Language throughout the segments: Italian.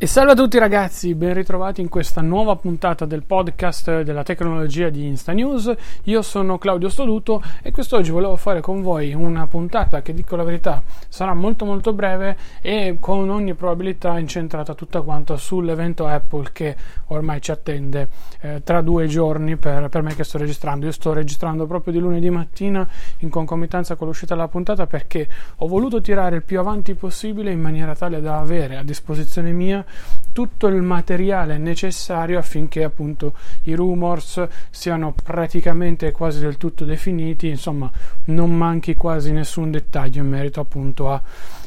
E salve a tutti ragazzi, ben ritrovati in questa nuova puntata del podcast della tecnologia di Insta News. Io sono Claudio Stoduto e quest'oggi volevo fare con voi una puntata che dico la verità sarà molto molto breve e con ogni probabilità incentrata tutta quanta sull'evento Apple che ormai ci attende eh, tra due giorni per, per me che sto registrando. Io sto registrando proprio di lunedì mattina in concomitanza con l'uscita della puntata perché ho voluto tirare il più avanti possibile in maniera tale da avere a disposizione mia tutto il materiale necessario affinché appunto i rumors siano praticamente quasi del tutto definiti, insomma non manchi quasi nessun dettaglio in merito appunto a,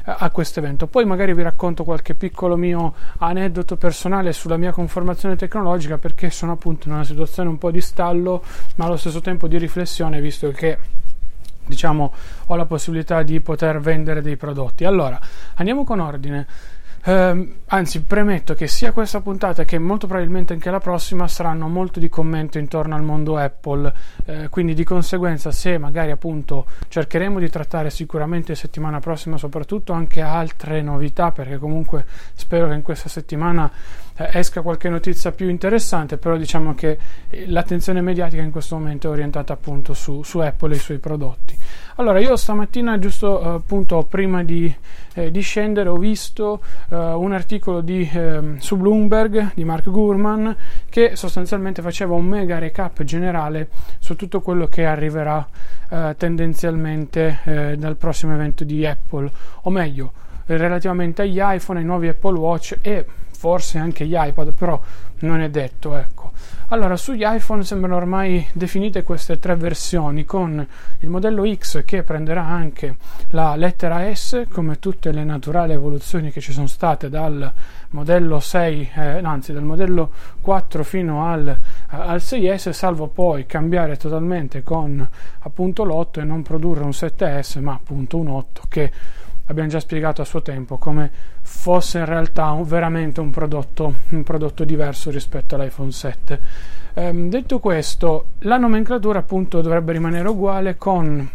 a questo evento. Poi magari vi racconto qualche piccolo mio aneddoto personale sulla mia conformazione tecnologica perché sono appunto in una situazione un po' di stallo ma allo stesso tempo di riflessione visto che diciamo ho la possibilità di poter vendere dei prodotti. Allora, andiamo con ordine. Eh, anzi, premetto che sia questa puntata che molto probabilmente anche la prossima saranno molto di commento intorno al mondo Apple. Eh, quindi, di conseguenza, se magari appunto cercheremo di trattare sicuramente settimana prossima, soprattutto anche altre novità, perché comunque spero che in questa settimana eh, esca qualche notizia più interessante. Però diciamo che eh, l'attenzione mediatica in questo momento è orientata appunto su, su Apple e i suoi prodotti. Allora, io stamattina, giusto eh, appunto prima di, eh, di, scendere, ho visto eh, un articolo di, ehm, su Bloomberg di Mark Gurman che sostanzialmente faceva un mega recap generale su tutto quello che arriverà eh, tendenzialmente eh, dal prossimo evento di Apple, o meglio, relativamente agli iPhone, ai nuovi Apple Watch e forse anche gli iPad, però non è detto, ecco. Allora, sugli iPhone sembrano ormai definite queste tre versioni, con il modello X che prenderà anche la lettera S, come tutte le naturali evoluzioni che ci sono state dal modello 6, eh, anzi dal modello 4 fino al, eh, al 6S, salvo poi cambiare totalmente con appunto l'8 e non produrre un 7S, ma appunto un 8 che abbiamo già spiegato a suo tempo come fosse in realtà un, veramente un prodotto, un prodotto, diverso rispetto all'iPhone 7. Ehm, detto questo, la nomenclatura appunto dovrebbe rimanere uguale con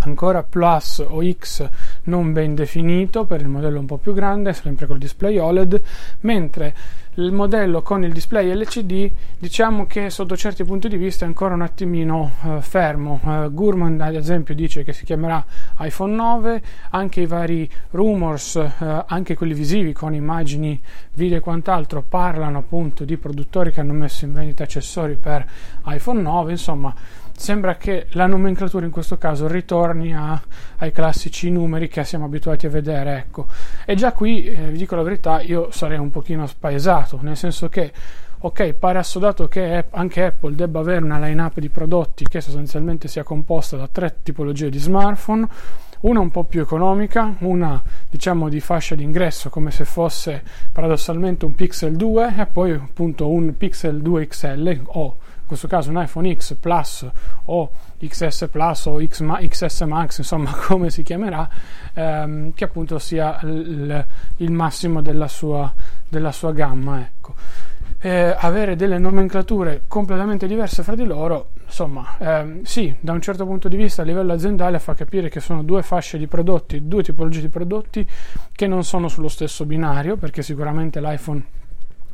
ancora Plus o X non ben definito per il modello un po' più grande, sempre col display OLED, mentre il modello con il display LCD diciamo che sotto certi punti di vista è ancora un attimino eh, fermo. Eh, Gurman ad esempio dice che si chiamerà iPhone 9, anche i vari rumors, eh, anche quelli visivi con immagini, video e quant'altro parlano appunto di produttori che hanno messo in vendita accessori per iPhone 9, insomma sembra che la nomenclatura in questo caso ritorni a, ai classici numeri che siamo abituati a vedere. Ecco. E già qui, eh, vi dico la verità, io sarei un pochino spaesato, nel senso che, ok, pare assodato che anche Apple debba avere una line-up di prodotti che sostanzialmente sia composta da tre tipologie di smartphone, una un po' più economica, una diciamo di fascia d'ingresso come se fosse paradossalmente un Pixel 2 e poi appunto un Pixel 2 XL o questo caso un iPhone X Plus o XS Plus o XS Max, insomma come si chiamerà, ehm, che appunto sia l- il massimo della sua, della sua gamma. Ecco. Eh, avere delle nomenclature completamente diverse fra di loro insomma, ehm, sì, da un certo punto di vista a livello aziendale fa capire che sono due fasce di prodotti, due tipologie di prodotti che non sono sullo stesso binario, perché sicuramente l'iPhone,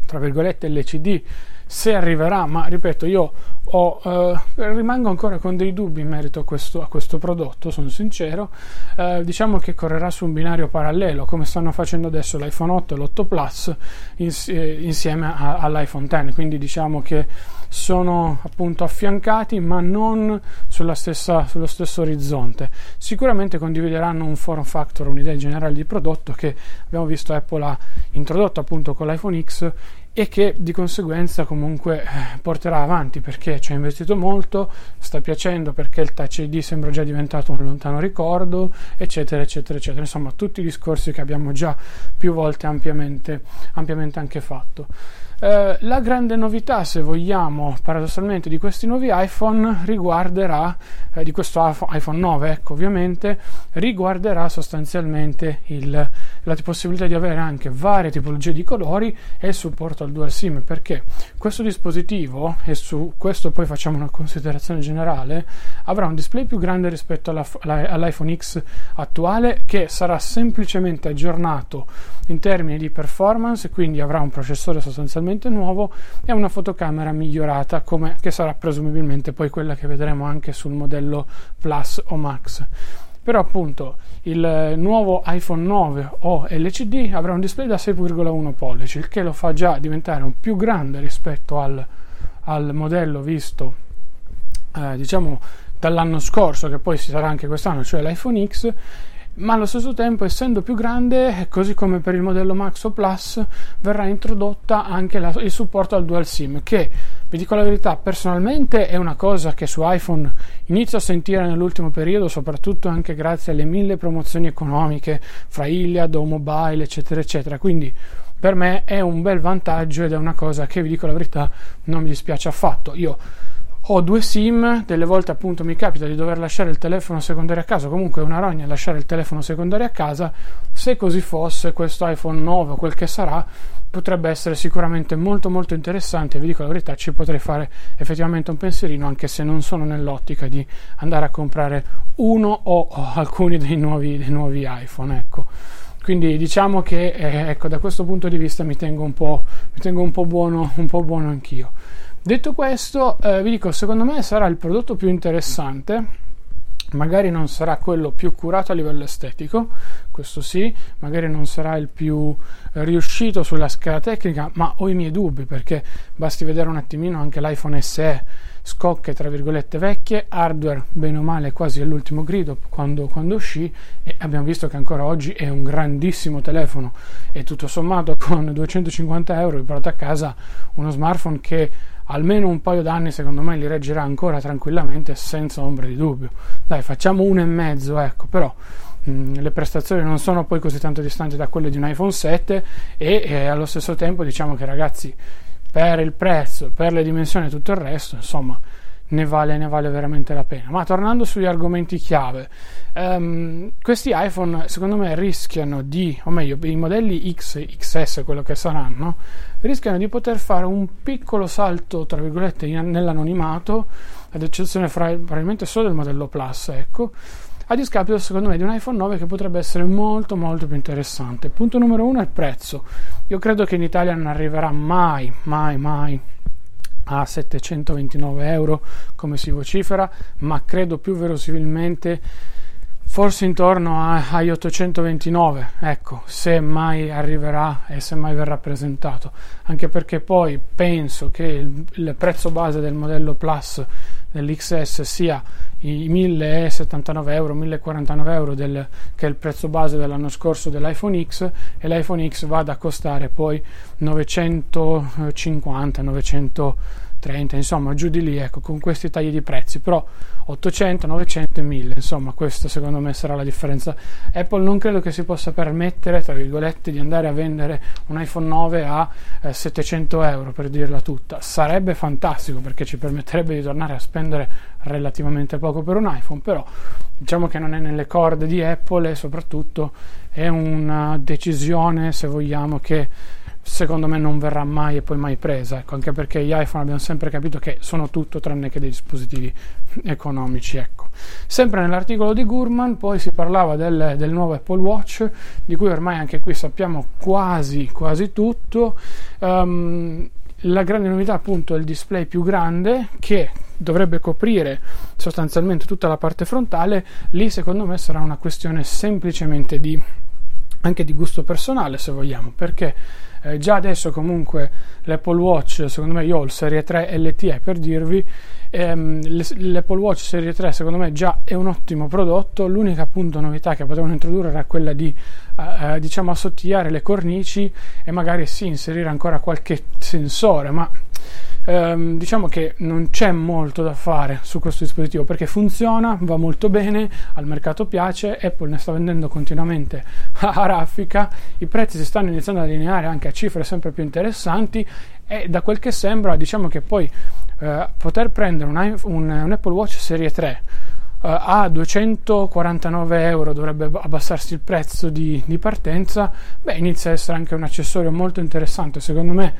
tra virgolette, LCD se arriverà, ma ripeto, io ho, eh, rimango ancora con dei dubbi in merito a questo, a questo prodotto, sono sincero. Eh, diciamo che correrà su un binario parallelo, come stanno facendo adesso l'iPhone 8 e l'8 Plus ins- eh, insieme a- all'iPhone X. Quindi diciamo che sono appunto affiancati, ma non stessa, sullo stesso orizzonte. Sicuramente condivideranno un form factor, un'idea generale di prodotto che abbiamo visto Apple ha introdotto appunto con l'iPhone X e che di conseguenza comunque eh, porterà avanti perché ci ha investito molto, sta piacendo perché il Touch ID sembra già diventato un lontano ricordo, eccetera, eccetera, eccetera. Insomma, tutti i discorsi che abbiamo già più volte ampiamente, ampiamente anche fatto. Eh, la grande novità, se vogliamo, paradossalmente, di questi nuovi iPhone riguarderà, eh, di questo iPhone 9, ecco, ovviamente, riguarderà sostanzialmente il, la possibilità di avere anche varie tipologie di colori e il supporto al dual SIM, perché questo dispositivo, e su questo poi facciamo una considerazione generale, avrà un display più grande rispetto alla, alla, all'iPhone X attuale, che sarà semplicemente aggiornato in termini di performance, quindi avrà un processore sostanzialmente nuovo e una fotocamera migliorata, come, che sarà presumibilmente poi quella che vedremo anche sul modello Plus o Max. Però appunto il nuovo iPhone 9 o LCD avrà un display da 6,1 pollici, il che lo fa già diventare un più grande rispetto al, al modello visto eh, diciamo dall'anno scorso, che poi si sarà anche quest'anno, cioè l'iPhone X. Ma allo stesso tempo essendo più grande così come per il modello Max o Plus verrà introdotta anche la, il supporto al dual SIM che vi dico la verità personalmente è una cosa che su iPhone inizio a sentire nell'ultimo periodo soprattutto anche grazie alle mille promozioni economiche fra Iliad o Mobile eccetera eccetera. Quindi per me è un bel vantaggio ed è una cosa che vi dico la verità non mi dispiace affatto. Io ho due sim, delle volte appunto mi capita di dover lasciare il telefono secondario a casa, comunque è una rogna lasciare il telefono secondario a casa, se così fosse questo iPhone 9 o quel che sarà potrebbe essere sicuramente molto molto interessante, vi dico la verità, ci potrei fare effettivamente un pensierino anche se non sono nell'ottica di andare a comprare uno o, alcuni dei nuovi, dei nuovi iPhone, ecco. Quindi diciamo che eh, ecco, da questo punto di vista mi tengo un po', tengo un po' buono, un po' buono anch'io. Detto questo, eh, vi dico, secondo me sarà il prodotto più interessante. Magari non sarà quello più curato a livello estetico, questo sì, magari non sarà il più riuscito sulla scala tecnica, ma ho i miei dubbi perché basti vedere un attimino anche l'iPhone SE scocche tra virgolette vecchie, hardware bene o male quasi all'ultimo grido quando, quando, uscì e abbiamo visto che ancora oggi è un grandissimo telefono e tutto sommato con 250 euro vi portate a casa uno smartphone che almeno un paio d'anni secondo me li reggerà ancora tranquillamente senza ombra di dubbio. Dai facciamo uno e mezzo ecco però mh, mm, le prestazioni non sono poi così tanto distanti da quelle di un iPhone 7 e, e allo stesso tempo diciamo che ragazzi per il prezzo per le dimensioni e tutto il resto insomma ne vale, ne vale veramente la pena. Ma tornando sugli argomenti chiave, um, questi iPhone secondo me rischiano di, o meglio, i modelli X, XS, quello che saranno, rischiano di poter fare un piccolo salto, tra virgolette, in, nell'anonimato, ad eccezione fra, probabilmente solo del modello Plus, ecco, a discapito secondo me di un iPhone 9 che potrebbe essere molto molto più interessante. Punto numero uno è il prezzo. Io credo che in Italia non arriverà mai, mai, mai a 729 euro come si vocifera, ma credo più verosimilmente forse intorno a, agli 829, ecco, se mai arriverà e se mai verrà presentato, anche perché poi penso che il, il prezzo base del modello Plus dell'XS sia i 1079 euro, 1049 euro del, che è il prezzo base dell'anno scorso dell'iPhone X e l'iPhone X vada a costare poi 950, 930, insomma giù di lì, ecco, con questi tagli di prezzi, però 800, 900 e 1000, insomma questa secondo me sarà la differenza. Apple non credo che si possa permettere, tra virgolette, di andare a vendere un iPhone 9 a eh, 700 euro, per dirla tutta. Sarebbe fantastico perché ci permetterebbe di tornare a spendere relativamente poco per un iPhone, però diciamo che non è nelle corde di Apple e soprattutto è una decisione, se vogliamo, che secondo me non verrà mai e poi mai presa, ecco, anche perché gli iPhone abbiamo sempre capito che sono tutto tranne che dei dispositivi economici. Ecco. Sempre nell'articolo di Gurman poi si parlava del, del, nuovo Apple Watch, di cui ormai anche qui sappiamo quasi, quasi tutto. Um, la grande novità appunto è il display più grande che dovrebbe coprire sostanzialmente tutta la parte frontale, lì secondo me sarà una questione semplicemente di anche di gusto personale se vogliamo, perché eh, già adesso comunque l'Apple Watch, secondo me io ho il Serie 3 LTE per dirvi, ehm, l'Apple Watch Serie 3 secondo me già è un ottimo prodotto, l'unica appunto novità che potevano introdurre era quella di eh, eh diciamo assottigliare le cornici e magari sì inserire ancora qualche sensore, ma ehm, diciamo che non c'è molto da fare su questo dispositivo perché funziona, va molto bene, al mercato piace, Apple ne sta vendendo continuamente a raffica, i prezzi si stanno iniziando a allineare anche a cifre sempre più interessanti e da quel che sembra diciamo che poi eh, poter prendere un, un, un Apple Watch Serie 3 Uh, a 249 euro dovrebbe abbassarsi il prezzo di, di, partenza, beh, inizia a essere anche un accessorio molto interessante. Secondo me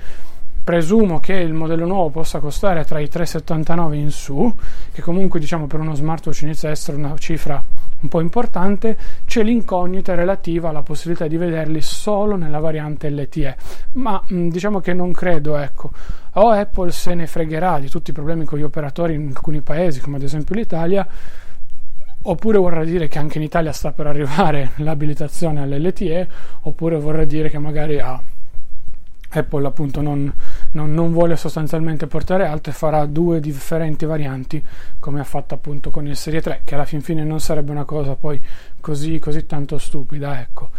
presumo che il modello nuovo possa costare tra i 3,79 in su, che comunque diciamo per uno smartwatch inizia a essere una cifra un po' importante, c'è l'incognita relativa alla possibilità di vederli solo nella variante LTE, ma mh, diciamo che non credo, ecco, o Apple se ne fregherà di tutti i problemi con gli operatori in alcuni paesi, come ad esempio l'Italia, oppure vorrà dire che anche in Italia sta per arrivare l'abilitazione all'LTE, oppure vorrà dire che magari ha Apple appunto non, non, non, vuole sostanzialmente portare alto e farà due differenti varianti come ha fatto appunto con il Serie 3 che alla fin fine non sarebbe una cosa poi così, così tanto stupida ecco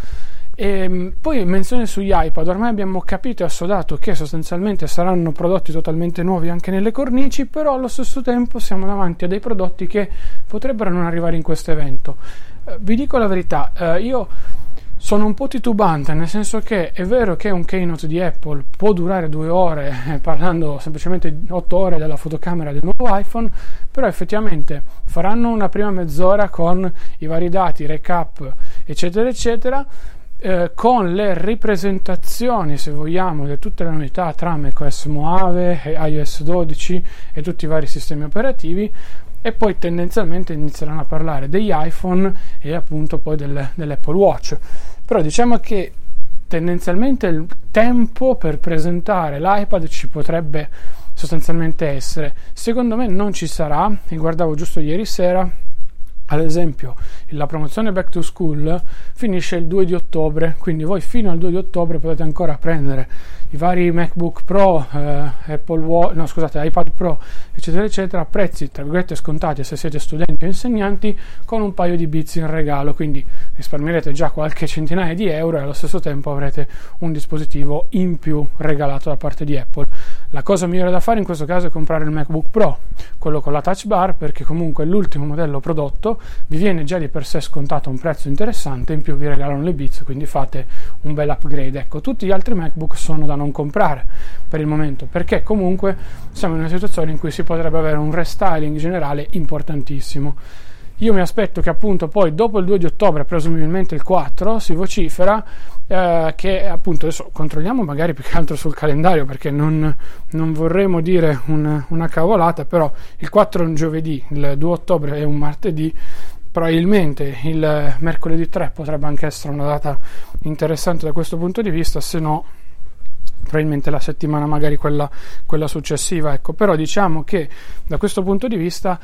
e ehm, poi menzione sugli iPad, ormai abbiamo capito e assodato che sostanzialmente saranno prodotti totalmente nuovi anche nelle cornici, però allo stesso tempo siamo davanti a dei prodotti che potrebbero non arrivare in questo evento. Eh, vi dico la verità, eh, io sono un po' titubante, nel senso che è vero che un keynote di Apple può durare due ore, eh, parlando semplicemente otto ore della fotocamera del nuovo iPhone, però effettivamente faranno una prima mezz'ora con i vari dati, recap, eccetera, eccetera, eh, con le ripresentazioni, se vogliamo, di tutte le novità tra macOS Mojave, iOS 12 e tutti i vari sistemi operativi, e poi tendenzialmente inizieranno a parlare degli iPhone e appunto poi del, dell'Apple Watch. Però diciamo che tendenzialmente il tempo per presentare l'iPad ci potrebbe sostanzialmente essere. Secondo me non ci sarà, e guardavo giusto ieri sera, ad esempio la promozione Back to School finisce il 2 di ottobre, quindi voi fino al 2 di ottobre potete ancora prendere i vari MacBook Pro, eh, Apple Watch, no scusate, iPad Pro, eccetera, eccetera, a prezzi tra virgolette scontati se siete studenti o insegnanti, con un paio di bits in regalo, quindi risparmierete già qualche centinaia di euro e allo stesso tempo avrete un dispositivo in più regalato da parte di Apple. La cosa migliore da fare in questo caso è comprare il MacBook Pro, quello con la touch bar, perché comunque l'ultimo modello prodotto vi viene già di per sé scontato un prezzo interessante, in più vi regalano le bits, quindi fate un bel upgrade. Ecco, tutti gli altri MacBook sono da non comprare per il momento, perché comunque siamo in una situazione in cui si potrebbe avere un restyling generale importantissimo. Io mi aspetto che appunto poi dopo il 2 di ottobre, presumibilmente il 4, si vocifera eh, che appunto adesso controlliamo magari più che altro sul calendario perché non, non vorremmo dire un, una cavolata, però il 4 è un giovedì, il 2 ottobre è un martedì, probabilmente il mercoledì 3 potrebbe anche essere una data interessante da questo punto di vista, se no probabilmente la settimana magari quella, quella successiva, ecco, però diciamo che da questo punto di vista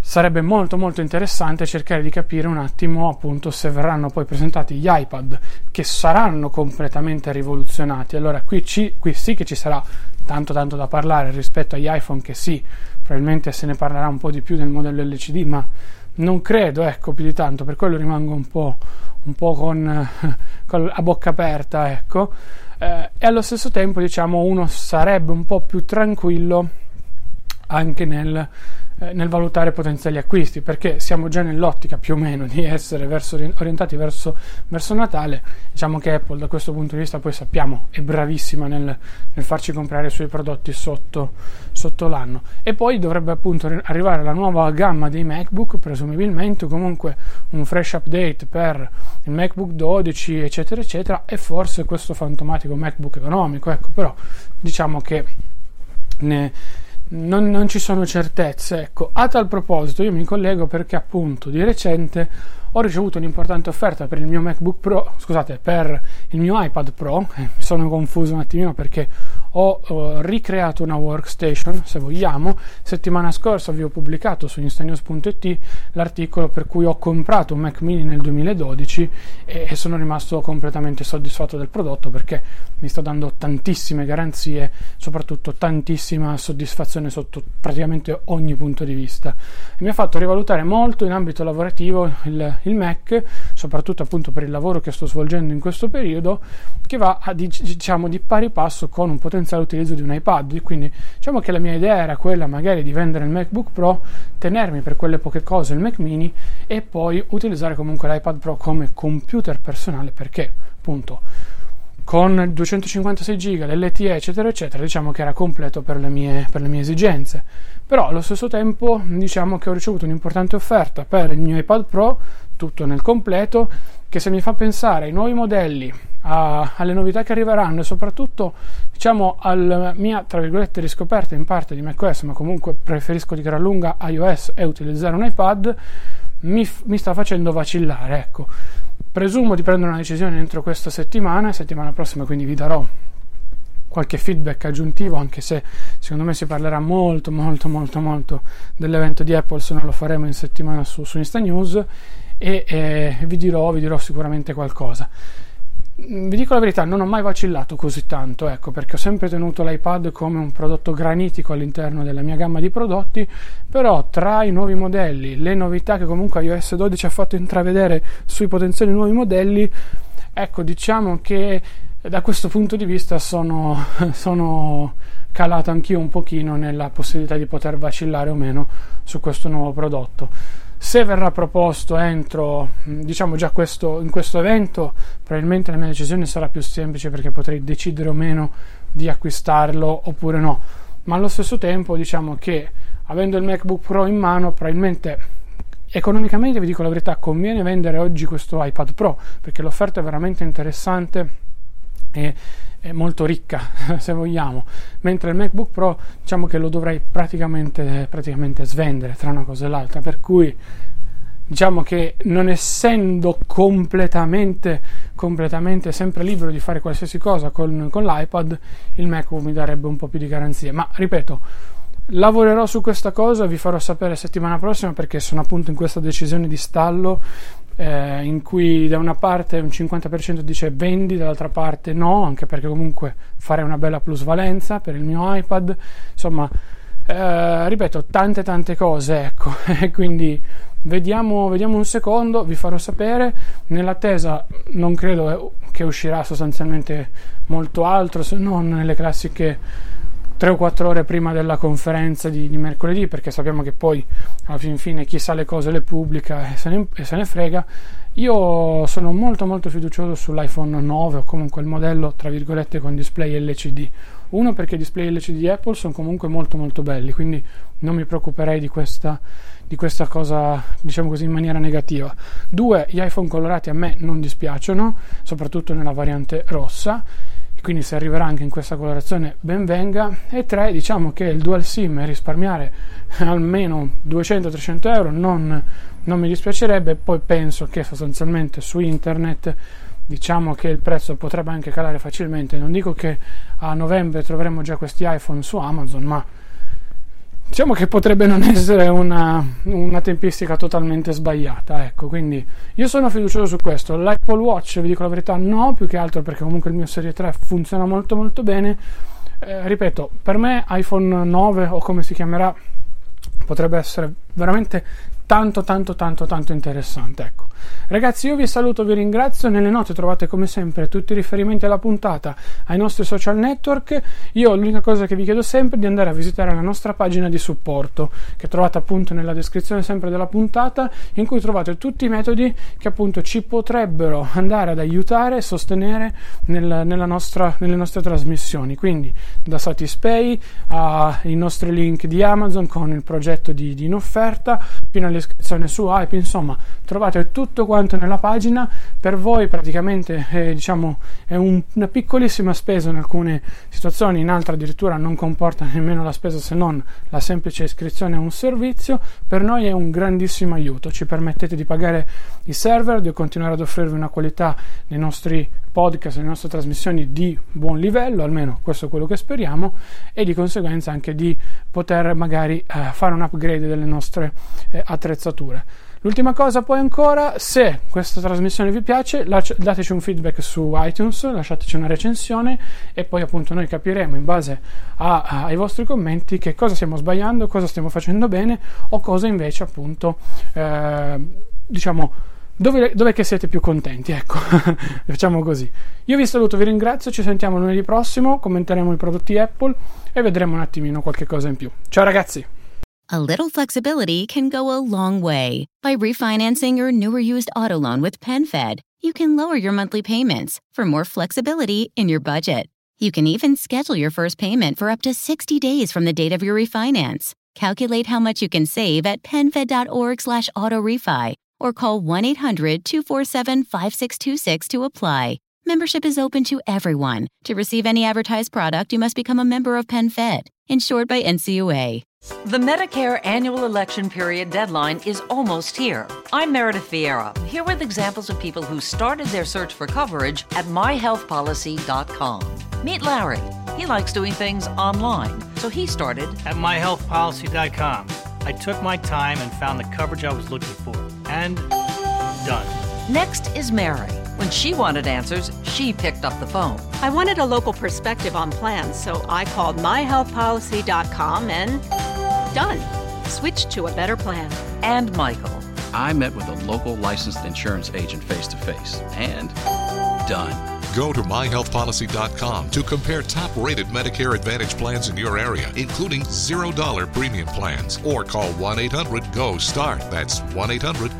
sarebbe molto molto interessante cercare di capire un attimo appunto se verranno poi presentati gli iPad che saranno completamente rivoluzionati. Allora qui, ci, qui sì che ci sarà tanto tanto da parlare rispetto agli iPhone che sì probabilmente se ne parlerà un po' di più del modello LCD ma non credo ecco più di tanto. Per quello rimango un po', un po con, con a bocca aperta ecco. Eh, e allo stesso tempo diciamo uno sarebbe un po' più tranquillo anche nel eh, nel valutare potenziali acquisti, perché siamo già nell'ottica più o meno di essere verso, orientati verso, verso, Natale. Diciamo che Apple da questo punto di vista poi sappiamo è bravissima nel, nel farci comprare i suoi prodotti sotto, sotto, l'anno. E poi dovrebbe appunto arrivare la nuova gamma dei MacBook, presumibilmente, comunque un fresh update per il MacBook 12, eccetera, eccetera, e forse questo fantomatico MacBook economico. Ecco, però diciamo che ne non, non, ci sono certezze. Ecco, a tal proposito, io mi collego perché appunto di recente ho ricevuto un'importante offerta per il mio MacBook Pro, scusate, per il mio iPad Pro. Eh, mi sono confuso un attimino perché ho uh, ricreato una workstation, se vogliamo. Settimana scorsa vi ho pubblicato su instanews.it l'articolo per cui ho comprato un Mac mini nel 2012 e, e sono rimasto completamente soddisfatto del prodotto perché mi sta dando tantissime garanzie, soprattutto tantissima soddisfazione sotto praticamente ogni punto di vista. E mi ha fatto rivalutare molto in ambito lavorativo il, il Mac, soprattutto appunto per il lavoro che sto svolgendo in questo periodo, che va a, diciamo di pari passo con un potenziale potenziale utilizzo di un iPad. Quindi diciamo che la mia idea era quella magari di vendere il MacBook Pro, tenermi per quelle poche cose il Mac mini e poi utilizzare comunque l'iPad Pro come computer personale perché appunto con 256 GB, l'LTE eccetera eccetera diciamo che era completo per le, mie, per le mie esigenze. Però allo stesso tempo diciamo che ho ricevuto un'importante offerta per il mio iPad Pro tutto nel completo che se mi fa pensare ai nuovi modelli a, alle novità che arriveranno e soprattutto diciamo alla mia tra virgolette riscoperta in parte di macOS ma comunque preferisco di gran lunga iOS e utilizzare un iPad mi, mi sta facendo vacillare ecco presumo di prendere una decisione entro questa settimana settimana prossima quindi vi darò qualche feedback aggiuntivo anche se secondo me si parlerà molto molto molto molto dell'evento di Apple se non lo faremo in settimana su, su Insta News e eh, vi, dirò, vi dirò sicuramente qualcosa vi dico la verità, non ho mai vacillato così tanto, ecco, perché ho sempre tenuto l'iPad come un prodotto granitico all'interno della mia gamma di prodotti, però tra i nuovi modelli, le novità che comunque iOS 12 ha fatto intravedere sui potenziali nuovi modelli, ecco, diciamo che da questo punto di vista sono, sono calato anch'io un pochino nella possibilità di poter vacillare o meno su questo nuovo prodotto se verrà proposto entro diciamo già questo, in questo evento probabilmente la mia decisione sarà più semplice perché potrei decidere o meno di acquistarlo oppure no. Ma allo stesso tempo diciamo che avendo il MacBook Pro in mano probabilmente economicamente vi dico la verità conviene vendere oggi questo iPad Pro perché l'offerta è veramente interessante e è molto ricca se vogliamo. Mentre il MacBook Pro diciamo che lo dovrei praticamente, praticamente svendere tra una cosa e l'altra. Per cui diciamo che non essendo completamente, completamente sempre libero di fare qualsiasi cosa con, con l'iPad il MacBook mi darebbe un po' più di garanzie. Ma ripeto lavorerò su questa cosa vi farò sapere settimana prossima perché sono appunto in questa decisione di stallo eh, in cui da una parte un 50% dice vendi, dall'altra parte no, anche perché comunque farei una bella plusvalenza per il mio iPad, insomma, eh, ripeto, tante tante cose, ecco, quindi vediamo, vediamo un secondo, vi farò sapere, nell'attesa non credo che uscirà sostanzialmente molto altro, se non nelle classiche 3 o 4 ore prima della conferenza di, di, mercoledì, perché sappiamo che poi alla fin fine chi sa le cose le pubblica e se, ne, e se ne frega. Io sono molto molto fiducioso sull'iPhone 9 o comunque il modello tra virgolette con display LCD. Uno perché i display LCD di Apple sono comunque molto molto belli, quindi non mi preoccuperei di questa, di questa cosa, diciamo così, in maniera negativa. Due, gli iPhone colorati a me non dispiacciono, soprattutto nella variante rossa quindi se arriverà anche in questa colorazione ben venga. E 3 diciamo che il dual sim e risparmiare almeno 200-300 euro non, non mi dispiacerebbe. Poi penso che sostanzialmente su internet diciamo che il prezzo potrebbe anche calare facilmente. Non dico che a novembre troveremo già questi iPhone su Amazon ma diciamo che potrebbe non essere una, una, tempistica totalmente sbagliata ecco quindi io sono fiducioso su questo. l'Apple Watch vi dico la verità no più che altro perché comunque il mio Serie 3 funziona molto molto bene. Eh, ripeto per me iPhone 9 o come si chiamerà potrebbe essere veramente tanto tanto tanto tanto interessante ecco. Ragazzi io vi saluto vi ringrazio. Nelle note trovate come sempre tutti i riferimenti alla puntata ai nostri social network. Io l'unica cosa che vi chiedo sempre è di andare a visitare la nostra pagina di supporto che trovate appunto nella descrizione sempre della puntata in cui trovate tutti i metodi che appunto ci potrebbero andare ad aiutare e sostenere nel, nostra, nelle nostre trasmissioni. Quindi da Satispay ai nostri link di Amazon con il progetto di, di in offerta fino all'iscrizione su Hype insomma trovate tutto quanto nella pagina. Per voi praticamente è, diciamo, è un, una piccolissima spesa in alcune situazioni in altre addirittura non comporta nemmeno la spesa se non la semplice iscrizione a un servizio. Per noi è un grandissimo aiuto ci permettete di pagare i server di continuare ad offrirvi una qualità nei nostri podcast, le nostre trasmissioni di buon livello, almeno questo è quello che speriamo, e di conseguenza anche di poter magari eh, fare un upgrade delle nostre eh, attrezzature. L'ultima cosa poi ancora, se questa trasmissione vi piace, dateci un feedback su iTunes, lasciateci una recensione e poi appunto noi capiremo in base a, a, ai vostri commenti che cosa stiamo sbagliando, cosa stiamo facendo bene o cosa invece appunto eh, diciamo dove, dove che siete più contenti, ecco, facciamo così. Io vi saluto, vi ringrazio, ci sentiamo lunedì prossimo, commenteremo i prodotti Apple e vedremo un attimino qualche cosa in più. Ciao ragazzi! A little flexibility can go a long way. By refinancing your newer used auto loan with PenFed, you can lower your monthly payments for more flexibility in your budget. You can even schedule your first payment for up to 60 days from the date of your refinance. Calculate how much you can save at penfed.org slash autorefi or call 1 800 247 5626 to apply. Membership is open to everyone. To receive any advertised product, you must become a member of PenFed, insured by NCUA. The Medicare annual election period deadline is almost here. I'm Meredith Vieira, here with examples of people who started their search for coverage at myhealthpolicy.com. Meet Larry. He likes doing things online, so he started at myhealthpolicy.com. I took my time and found the coverage I was looking for. And done. Next is Mary. When she wanted answers, she picked up the phone. I wanted a local perspective on plans, so I called myhealthpolicy.com and done. Switched to a better plan. And Michael. I met with a local licensed insurance agent face to face and done. Go to myhealthpolicy.com to compare top rated Medicare Advantage plans in your area, including $0 premium plans, or call 1 800 GO START. That's 1 800